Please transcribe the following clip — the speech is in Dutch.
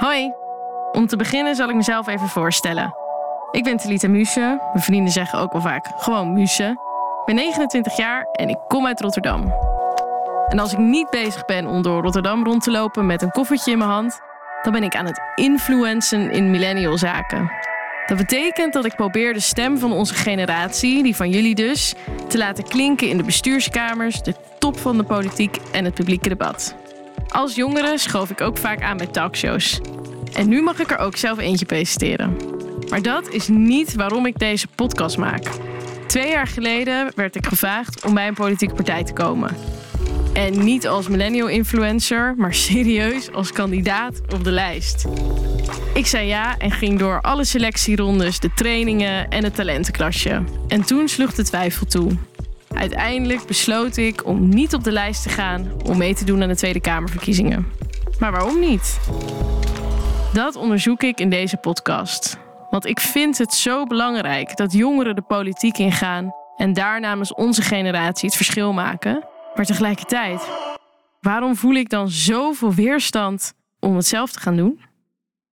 Hoi. Om te beginnen zal ik mezelf even voorstellen. Ik ben Talita Muse. Mijn vrienden zeggen ook wel vaak gewoon Muse. Ik ben 29 jaar en ik kom uit Rotterdam. En als ik niet bezig ben om door Rotterdam rond te lopen met een koffertje in mijn hand, dan ben ik aan het influencen in millennialzaken. Dat betekent dat ik probeer de stem van onze generatie, die van jullie dus, te laten klinken in de bestuurskamers, de top van de politiek en het publieke debat. Als jongere schoof ik ook vaak aan bij talkshows. En nu mag ik er ook zelf eentje presenteren. Maar dat is niet waarom ik deze podcast maak. Twee jaar geleden werd ik gevraagd om bij een politieke partij te komen. En niet als millennial influencer, maar serieus als kandidaat op de lijst. Ik zei ja en ging door alle selectierondes, de trainingen en het talentenklasje. En toen sloeg de twijfel toe. Uiteindelijk besloot ik om niet op de lijst te gaan om mee te doen aan de Tweede Kamerverkiezingen. Maar waarom niet? Dat onderzoek ik in deze podcast. Want ik vind het zo belangrijk dat jongeren de politiek ingaan en daar namens onze generatie het verschil maken. Maar tegelijkertijd, waarom voel ik dan zoveel weerstand om het zelf te gaan doen?